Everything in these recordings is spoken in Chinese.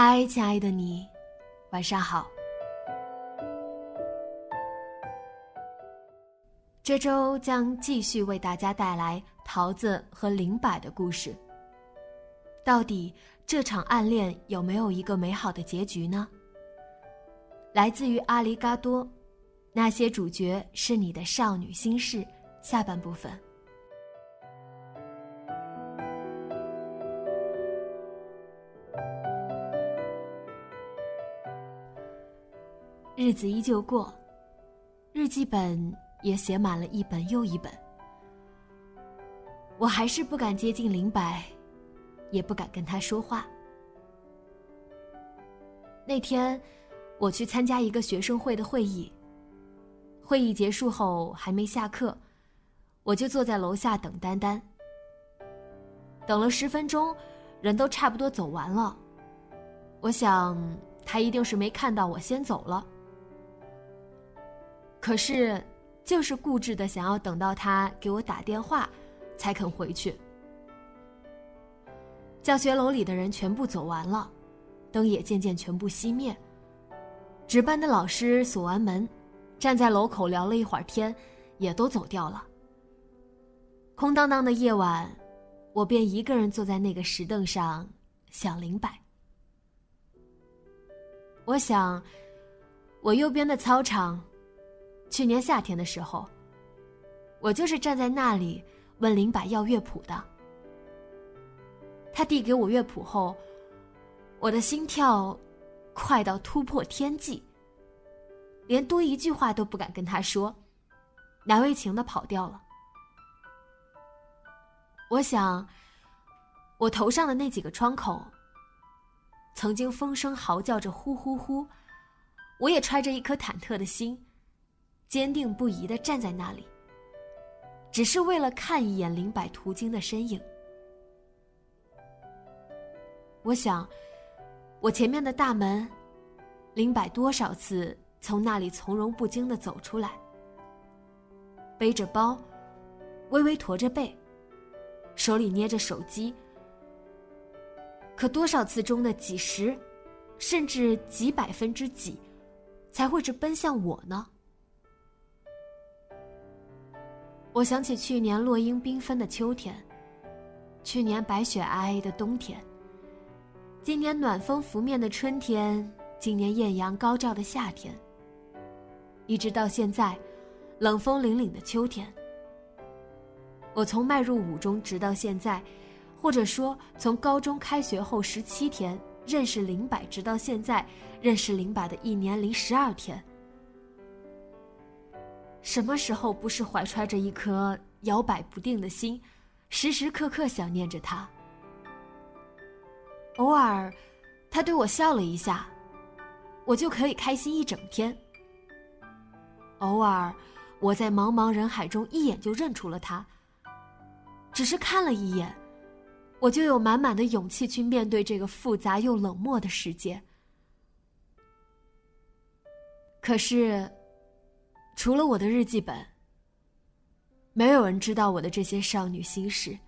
嗨，亲爱的你，晚上好。这周将继续为大家带来桃子和林柏的故事。到底这场暗恋有没有一个美好的结局呢？来自于阿里嘎多，那些主角是你的少女心事下半部分。日子依旧过，日记本也写满了一本又一本。我还是不敢接近林白，也不敢跟他说话。那天，我去参加一个学生会的会议。会议结束后还没下课，我就坐在楼下等丹丹。等了十分钟，人都差不多走完了。我想他一定是没看到我先走了。可是，就是固执的想要等到他给我打电话，才肯回去。教学楼里的人全部走完了，灯也渐渐全部熄灭。值班的老师锁完门，站在楼口聊了一会儿天，也都走掉了。空荡荡的夜晚，我便一个人坐在那个石凳上，想林柏。我想，我右边的操场。去年夏天的时候，我就是站在那里问林柏要乐谱的。他递给我乐谱后，我的心跳快到突破天际，连多一句话都不敢跟他说，难为情的跑掉了。我想，我头上的那几个窗口，曾经风声嚎叫着呼呼呼，我也揣着一颗忐忑的心。坚定不移的站在那里，只是为了看一眼林柏途经的身影。我想，我前面的大门，林柏多少次从那里从容不惊的走出来，背着包，微微驼着背，手里捏着手机。可多少次中的几十，甚至几百分之几，才会是奔向我呢？我想起去年落英缤纷的秋天，去年白雪皑皑的冬天，今年暖风拂面的春天，今年艳阳高照的夏天，一直到现在，冷风凛凛的秋天。我从迈入五中直到现在，或者说从高中开学后十七天认识林柏，直到现在认识林柏的一年零十二天。什么时候不是怀揣着一颗摇摆不定的心，时时刻刻想念着他？偶尔，他对我笑了一下，我就可以开心一整天。偶尔，我在茫茫人海中一眼就认出了他，只是看了一眼，我就有满满的勇气去面对这个复杂又冷漠的世界。可是。除了我的日记本，没有人知道我的这些少女心事。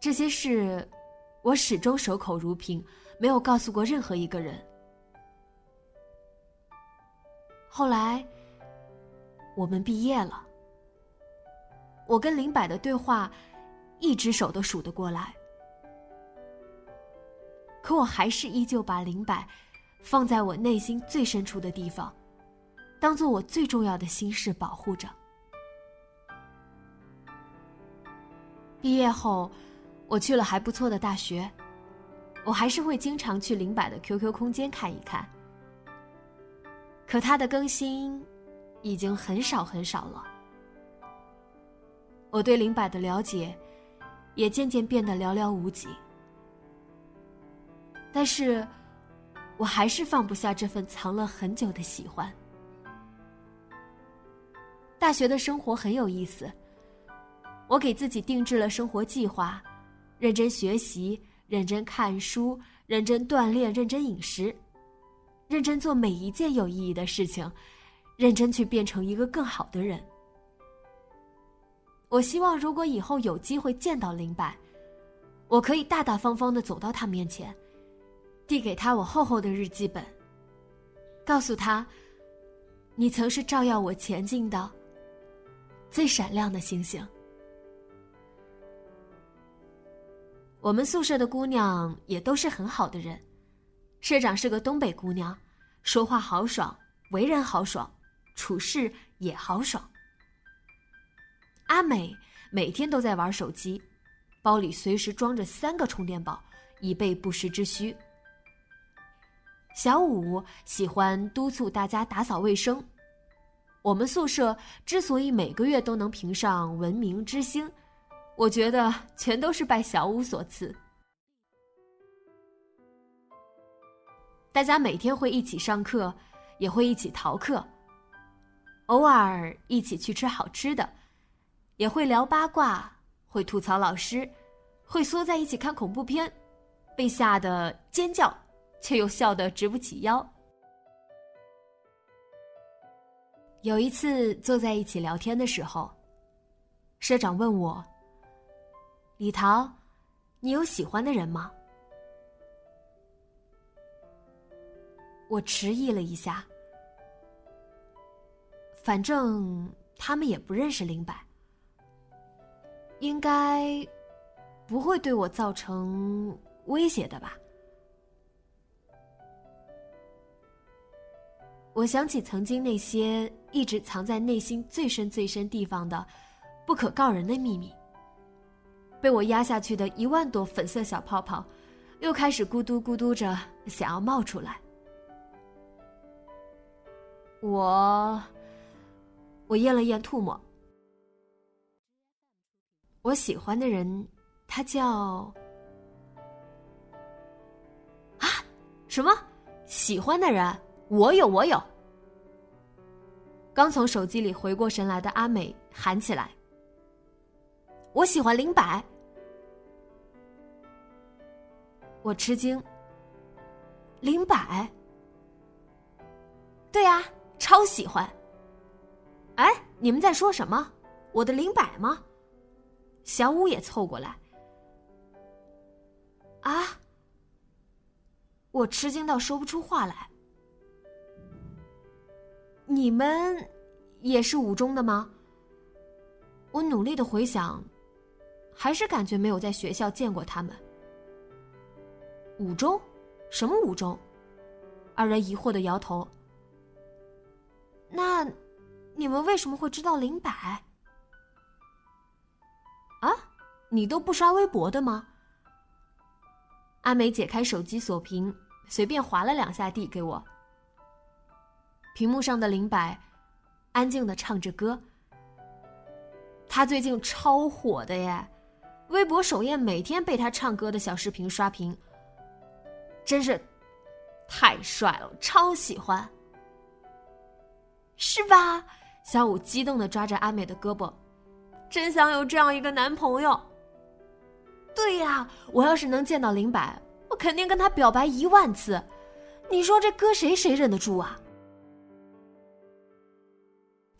这些事，我始终守口如瓶，没有告诉过任何一个人。后来，我们毕业了。我跟林柏的对话，一只手都数得过来。可我还是依旧把林柏放在我内心最深处的地方，当做我最重要的心事保护着。毕业后，我去了还不错的大学，我还是会经常去林柏的 QQ 空间看一看。可他的更新已经很少很少了，我对林柏的了解也渐渐变得寥寥无几。但是，我还是放不下这份藏了很久的喜欢。大学的生活很有意思，我给自己定制了生活计划，认真学习，认真看书，认真锻炼，认真饮食，认真做每一件有意义的事情，认真去变成一个更好的人。我希望，如果以后有机会见到林柏，我可以大大方方的走到他面前。递给他我厚厚的日记本，告诉他：“你曾是照耀我前进的最闪亮的星星。”我们宿舍的姑娘也都是很好的人，社长是个东北姑娘，说话豪爽，为人豪爽，处事也豪爽。阿美每天都在玩手机，包里随时装着三个充电宝，以备不时之需。小五喜欢督促大家打扫卫生。我们宿舍之所以每个月都能评上文明之星，我觉得全都是拜小五所赐。大家每天会一起上课，也会一起逃课，偶尔一起去吃好吃的，也会聊八卦，会吐槽老师，会缩在一起看恐怖片，被吓得尖叫。却又笑得直不起腰。有一次坐在一起聊天的时候，社长问我：“李桃，你有喜欢的人吗？”我迟疑了一下，反正他们也不认识林柏，应该不会对我造成威胁的吧。我想起曾经那些一直藏在内心最深最深地方的不可告人的秘密，被我压下去的一万朵粉色小泡泡，又开始咕嘟咕嘟着想要冒出来。我，我咽了咽唾沫。我喜欢的人，他叫啊，什么？喜欢的人？我有，我有。刚从手机里回过神来的阿美喊起来：“我喜欢林柏。”我吃惊。林柏？对呀，超喜欢。哎，你们在说什么？我的林柏吗？小五也凑过来。啊！我吃惊到说不出话来。你们也是五中的吗？我努力的回想，还是感觉没有在学校见过他们。五中？什么五中？二人疑惑的摇头。那你们为什么会知道林柏？啊，你都不刷微博的吗？阿美解开手机锁屏，随便划了两下递给我。屏幕上的林柏，安静的唱着歌。他最近超火的耶，微博首页每天被他唱歌的小视频刷屏。真是太帅了，超喜欢，是吧？小五激动的抓着阿美的胳膊，真想有这样一个男朋友。对呀，我要是能见到林柏，我肯定跟他表白一万次。你说这搁谁谁忍得住啊？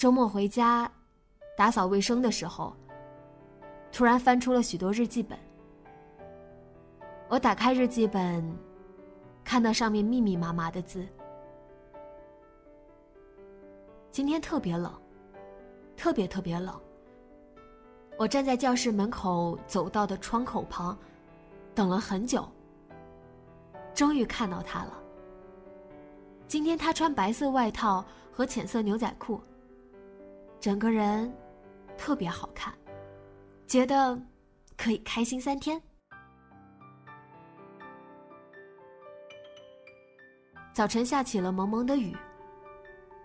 周末回家，打扫卫生的时候，突然翻出了许多日记本。我打开日记本，看到上面密密麻麻的字。今天特别冷，特别特别冷。我站在教室门口走道的窗口旁，等了很久。终于看到他了。今天他穿白色外套和浅色牛仔裤，整个人特别好看，觉得可以开心三天。早晨下起了蒙蒙的雨，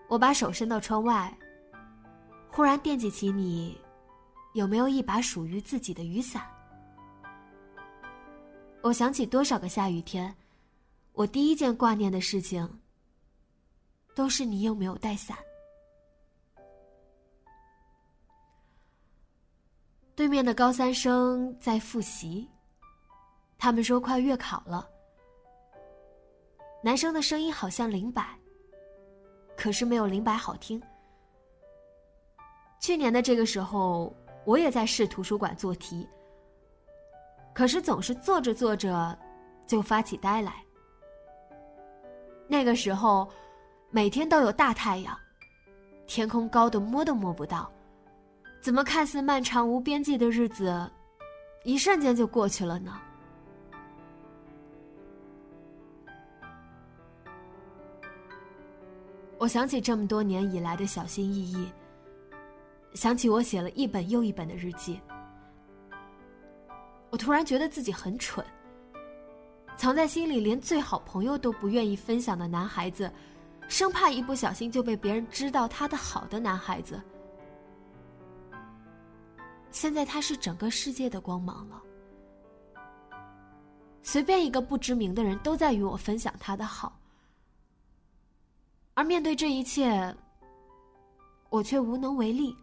我把手伸到窗外，忽然惦记起你，有没有一把属于自己的雨伞？我想起多少个下雨天。我第一件挂念的事情，都是你有没有带伞。对面的高三生在复习，他们说快月考了。男生的声音好像林柏，可是没有林柏好听。去年的这个时候，我也在市图书馆做题，可是总是做着做着，就发起呆来。那个时候，每天都有大太阳，天空高的摸都摸不到，怎么看似漫长无边际的日子，一瞬间就过去了呢？我想起这么多年以来的小心翼翼，想起我写了一本又一本的日记，我突然觉得自己很蠢。藏在心里，连最好朋友都不愿意分享的男孩子，生怕一不小心就被别人知道他的好的男孩子，现在他是整个世界的光芒了。随便一个不知名的人都在与我分享他的好，而面对这一切，我却无能为力。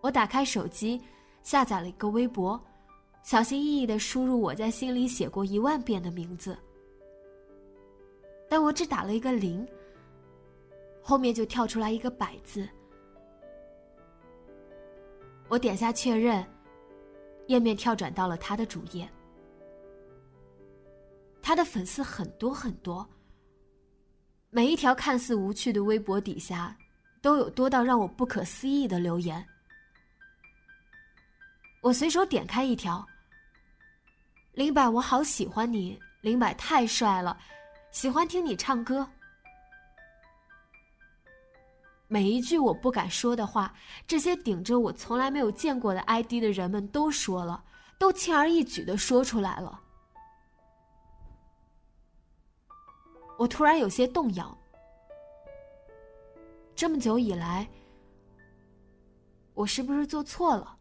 我打开手机，下载了一个微博。小心翼翼的输入我在心里写过一万遍的名字，但我只打了一个零，后面就跳出来一个百字。我点下确认，页面跳转到了他的主页。他的粉丝很多很多，每一条看似无趣的微博底下，都有多到让我不可思议的留言。我随手点开一条。林柏，我好喜欢你，林柏太帅了，喜欢听你唱歌。每一句我不敢说的话，这些顶着我从来没有见过的 ID 的人们都说了，都轻而易举的说出来了。我突然有些动摇，这么久以来，我是不是做错了？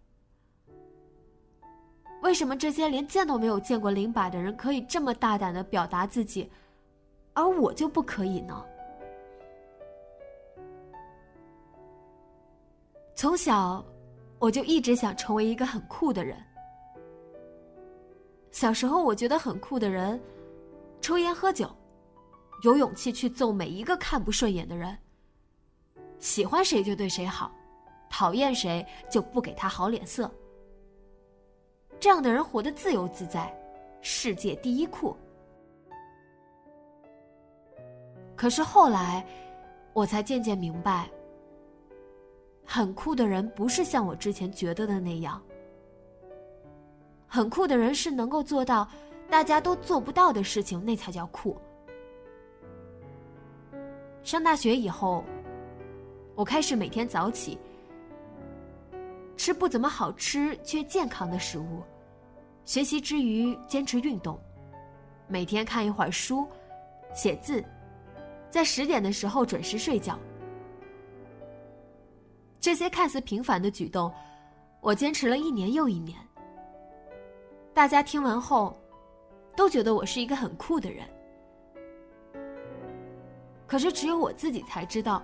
为什么这些连见都没有见过林柏的人可以这么大胆的表达自己，而我就不可以呢？从小，我就一直想成为一个很酷的人。小时候，我觉得很酷的人，抽烟喝酒，有勇气去揍每一个看不顺眼的人。喜欢谁就对谁好，讨厌谁就不给他好脸色。这样的人活得自由自在，世界第一酷。可是后来，我才渐渐明白，很酷的人不是像我之前觉得的那样。很酷的人是能够做到大家都做不到的事情，那才叫酷。上大学以后，我开始每天早起。吃不怎么好吃却健康的食物，学习之余坚持运动，每天看一会儿书，写字，在十点的时候准时睡觉。这些看似平凡的举动，我坚持了一年又一年。大家听完后，都觉得我是一个很酷的人。可是只有我自己才知道，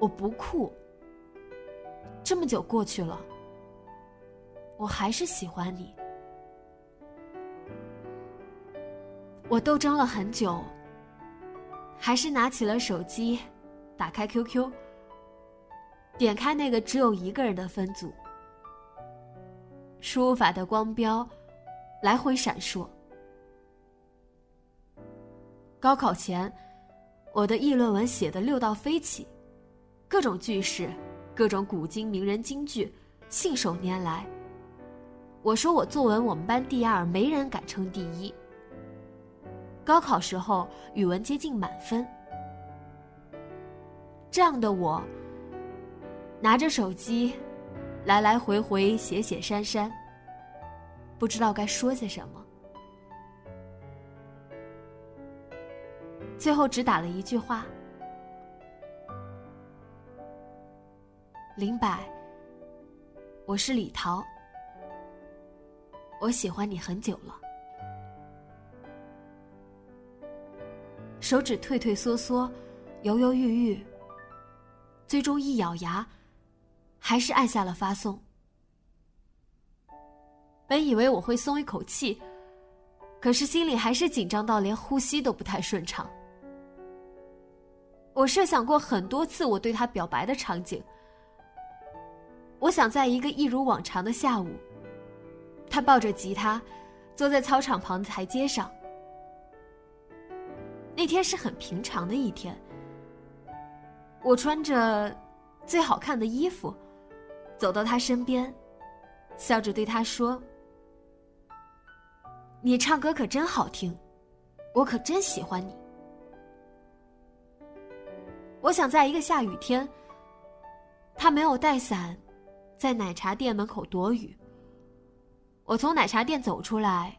我不酷。这么久过去了，我还是喜欢你。我斗争了很久，还是拿起了手机，打开 QQ，点开那个只有一个人的分组，输入法的光标来回闪烁。高考前，我的议论文写的六到飞起，各种句式。各种古今名人金句，信手拈来。我说我作文我们班第二，没人敢称第一。高考时候语文接近满分，这样的我，拿着手机，来来回回写写删删，不知道该说些什么，最后只打了一句话：林柏，我是李桃。我喜欢你很久了，手指退退缩缩，犹犹豫豫，最终一咬牙，还是按下了发送。本以为我会松一口气，可是心里还是紧张到连呼吸都不太顺畅。我设想过很多次我对他表白的场景，我想在一个一如往常的下午。他抱着吉他，坐在操场旁的台阶上。那天是很平常的一天。我穿着最好看的衣服，走到他身边，笑着对他说：“你唱歌可真好听，我可真喜欢你。”我想在一个下雨天，他没有带伞，在奶茶店门口躲雨。我从奶茶店走出来，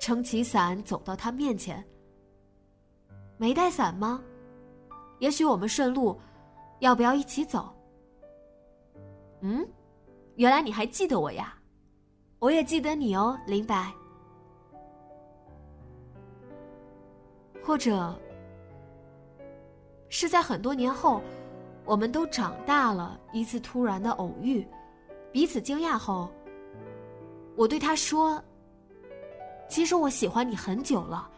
撑起伞走到他面前。没带伞吗？也许我们顺路，要不要一起走？嗯，原来你还记得我呀，我也记得你哦，林白。或者是在很多年后，我们都长大了，一次突然的偶遇，彼此惊讶后。我对他说：“其实我喜欢你很久了，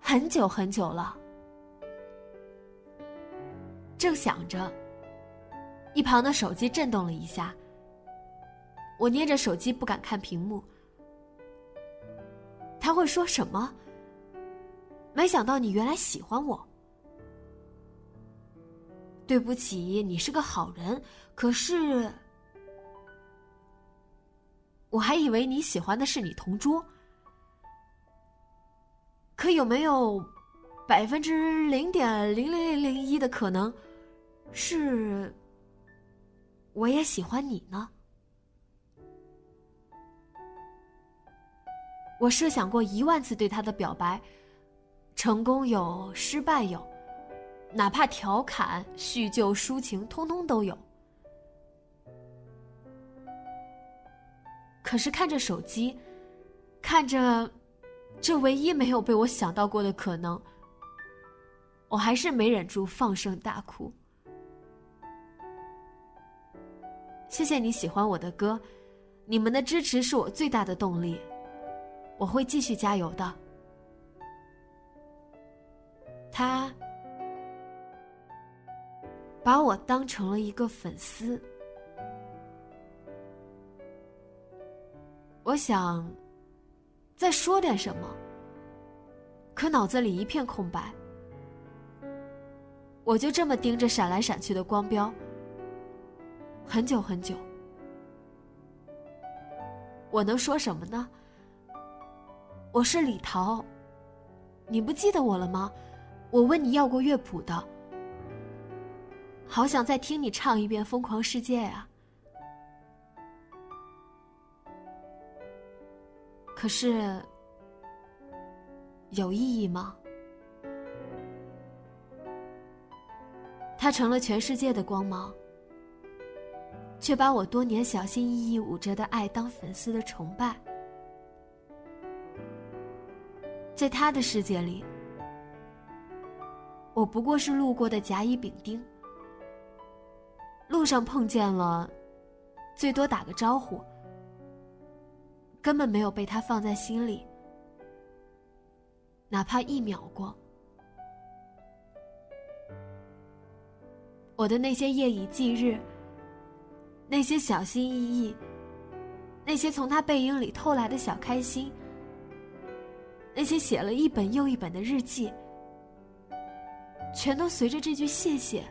很久很久了。”正想着，一旁的手机震动了一下。我捏着手机不敢看屏幕。他会说什么？没想到你原来喜欢我。对不起，你是个好人，可是。我还以为你喜欢的是你同桌，可有没有百分之零点零零零零一的可能，是我也喜欢你呢？我设想过一万次对他的表白，成功有，失败有，哪怕调侃、叙旧、抒情，通通都有。可是看着手机，看着这唯一没有被我想到过的可能，我还是没忍住放声大哭。谢谢你喜欢我的歌，你们的支持是我最大的动力，我会继续加油的。他把我当成了一个粉丝。我想再说点什么，可脑子里一片空白。我就这么盯着闪来闪去的光标，很久很久。我能说什么呢？我是李桃，你不记得我了吗？我问你要过乐谱的，好想再听你唱一遍《疯狂世界》呀。可是，有意义吗？它成了全世界的光芒，却把我多年小心翼翼捂着的爱当粉丝的崇拜。在他的世界里，我不过是路过的甲乙丙丁，路上碰见了，最多打个招呼。根本没有被他放在心里，哪怕一秒过。我的那些夜以继日，那些小心翼翼，那些从他背影里偷来的小开心，那些写了一本又一本的日记，全都随着这句谢谢，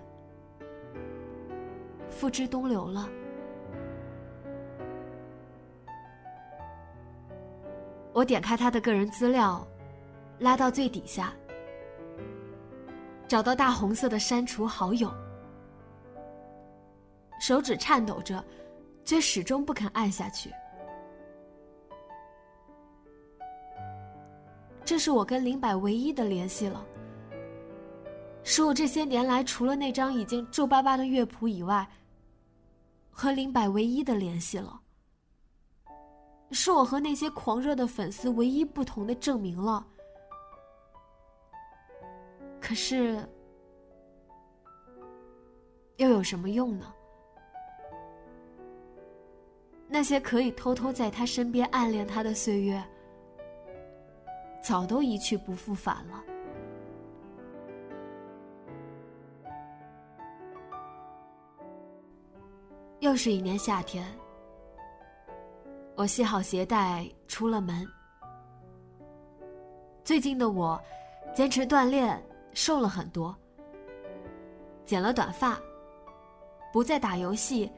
付之东流了。我点开他的个人资料，拉到最底下，找到大红色的删除好友，手指颤抖着，却始终不肯按下去。这是我跟林柏唯一的联系了，是我这些年来除了那张已经皱巴巴的乐谱以外，和林柏唯一的联系了。是我和那些狂热的粉丝唯一不同的证明了。可是，又有什么用呢？那些可以偷偷在他身边暗恋他的岁月，早都一去不复返了。又是一年夏天。我系好鞋带，出了门。最近的我，坚持锻炼，瘦了很多。剪了短发，不再打游戏，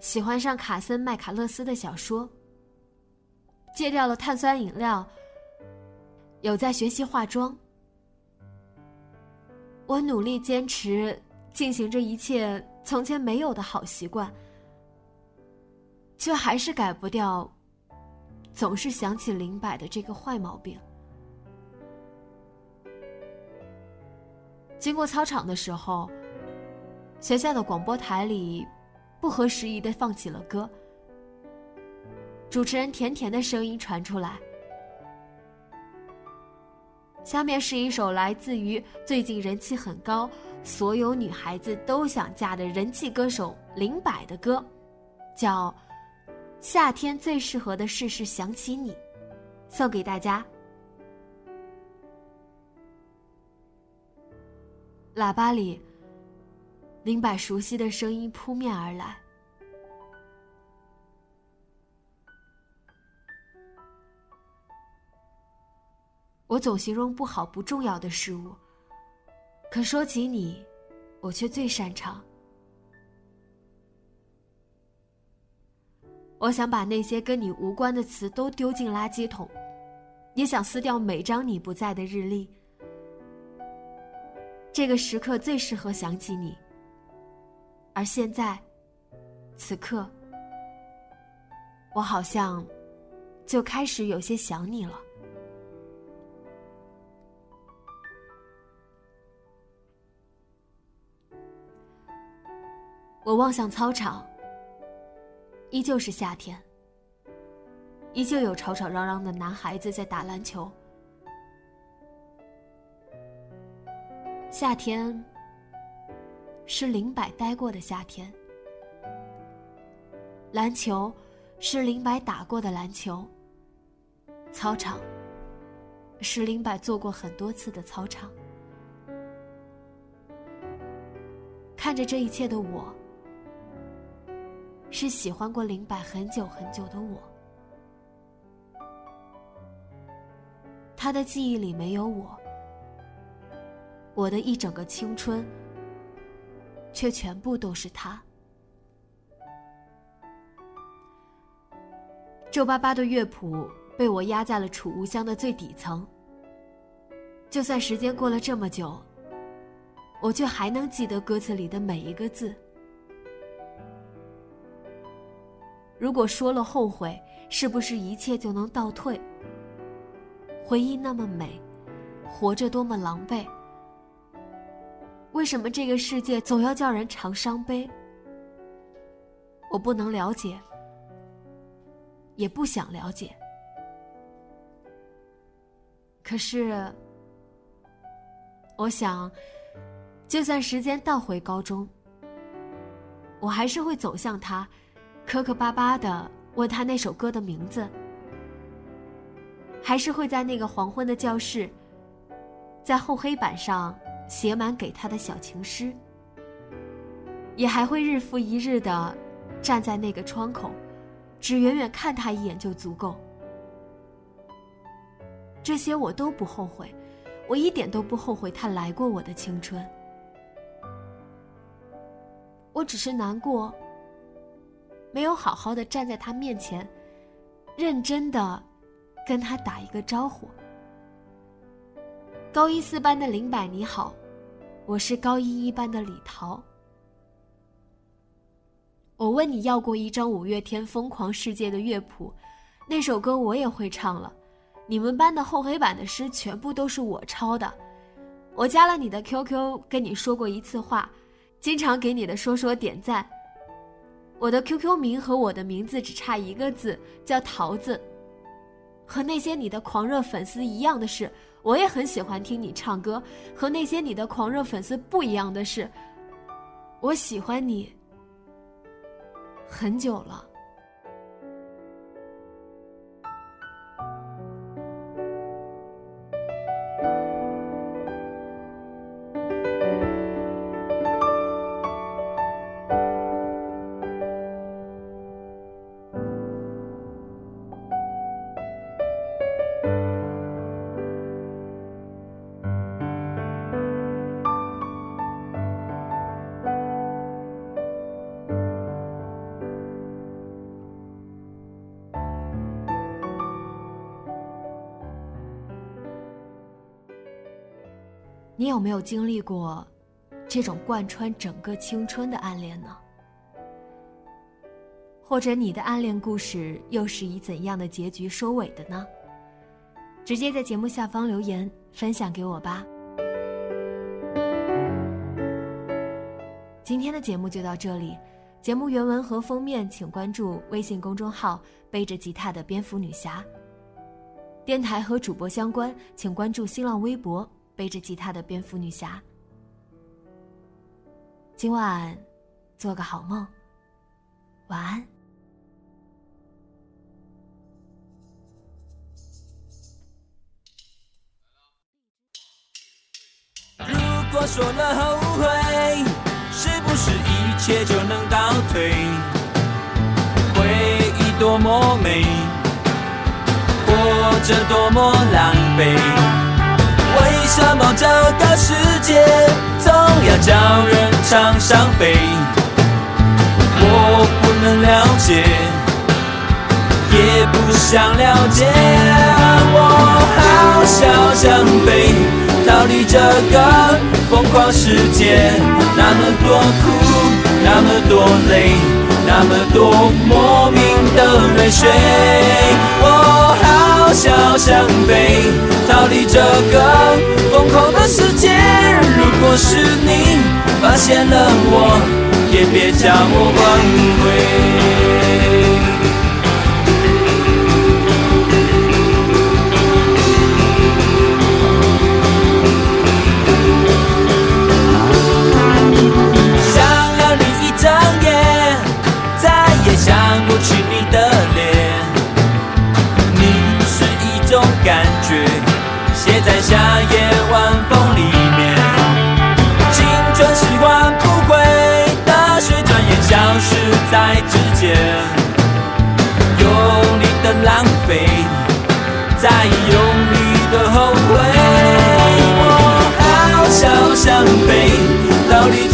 喜欢上卡森麦卡勒斯的小说。戒掉了碳酸饮料，有在学习化妆。我努力坚持，进行着一切从前没有的好习惯。却还是改不掉，总是想起林柏的这个坏毛病。经过操场的时候，学校的广播台里不合时宜的放起了歌。主持人甜甜的声音传出来，下面是一首来自于最近人气很高、所有女孩子都想嫁的人气歌手林柏的歌，叫。夏天最适合的事是想起你，送给大家。喇叭里，林柏熟悉的声音扑面而来。我总形容不好不重要的事物，可说起你，我却最擅长。我想把那些跟你无关的词都丢进垃圾桶，也想撕掉每张你不在的日历。这个时刻最适合想起你，而现在，此刻，我好像就开始有些想你了。我望向操场。依旧是夏天，依旧有吵吵嚷嚷的男孩子在打篮球。夏天是林柏待过的夏天，篮球是林柏打过的篮球，操场是林柏坐过很多次的操场。看着这一切的我。是喜欢过林柏很久很久的我，他的记忆里没有我，我的一整个青春，却全部都是他。皱巴巴的乐谱被我压在了储物箱的最底层，就算时间过了这么久，我却还能记得歌词里的每一个字。如果说了后悔，是不是一切就能倒退？回忆那么美，活着多么狼狈。为什么这个世界总要叫人尝伤悲？我不能了解，也不想了解。可是，我想，就算时间倒回高中，我还是会走向他。磕磕巴巴的问他那首歌的名字，还是会在那个黄昏的教室，在厚黑板上写满给他的小情诗，也还会日复一日的站在那个窗口，只远远看他一眼就足够。这些我都不后悔，我一点都不后悔他来过我的青春。我只是难过，没有好好的站在他面前，认真的跟他打一个招呼。高一四班的林柏，你好，我是高一一班的李桃。我问你要过一张五月天《疯狂世界》的乐谱，那首歌我也会唱了。你们班的厚黑板的诗全部都是我抄的。我加了你的 QQ，跟你说过一次话，经常给你的说说点赞。我的 QQ 名和我的名字只差一个字，叫桃子。和那些你的狂热粉丝一样的是，我也很喜欢听你唱歌。和那些你的狂热粉丝不一样的是，我喜欢你。很久了。你有没有经历过这种贯穿整个青春的暗恋呢？或者你的暗恋故事又是以怎样的结局收尾的呢？直接在节目下方留言分享给我吧。今天的节目就到这里，节目原文和封面请关注微信公众号“背着吉他的蝙蝠女侠”。电台和主播相关，请关注新浪微博。背着吉他的蝙蝠女侠，今晚做个好梦，晚安。如果说了后悔，是不是一切就能倒退？回忆多么美，活着多么狼狈。为什么这个世界总要叫人尝伤悲？我不能了解，也不想了解。我好想想飞，逃离这个疯狂世界。那么多苦，那么多累，那么多莫名的泪水。我好想想飞。逃离这个疯狂的世界。如果是你发现了我，也别叫我挽回。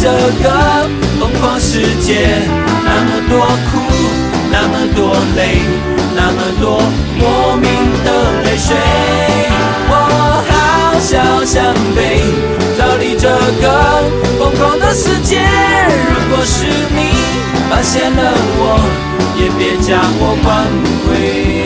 这个疯狂世界。那么多苦，那么多累，那么多莫名的泪水。我好想想飞，逃离这个疯狂的世界。如果是你发现了我，也别将我挽回。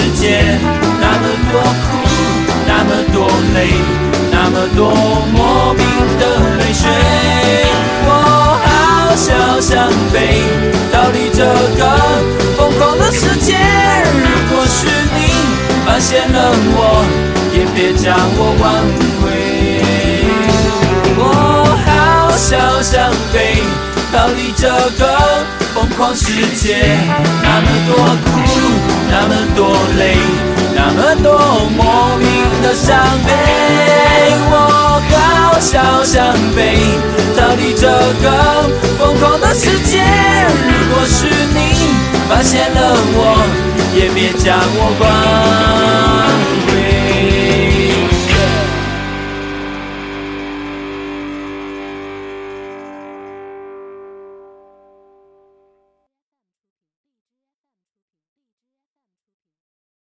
世界，那么多苦，那么多累，那么多莫名的泪水。我好想想飞，逃离这个疯狂的世界。如果是你发现了我，也别将我挽回。我好。想飞，逃离这个疯狂世界。那么多苦，那么多累，那么多莫名的伤悲。我好想想飞，逃离这个疯狂的世界。如果是你发现了我，也别将我关。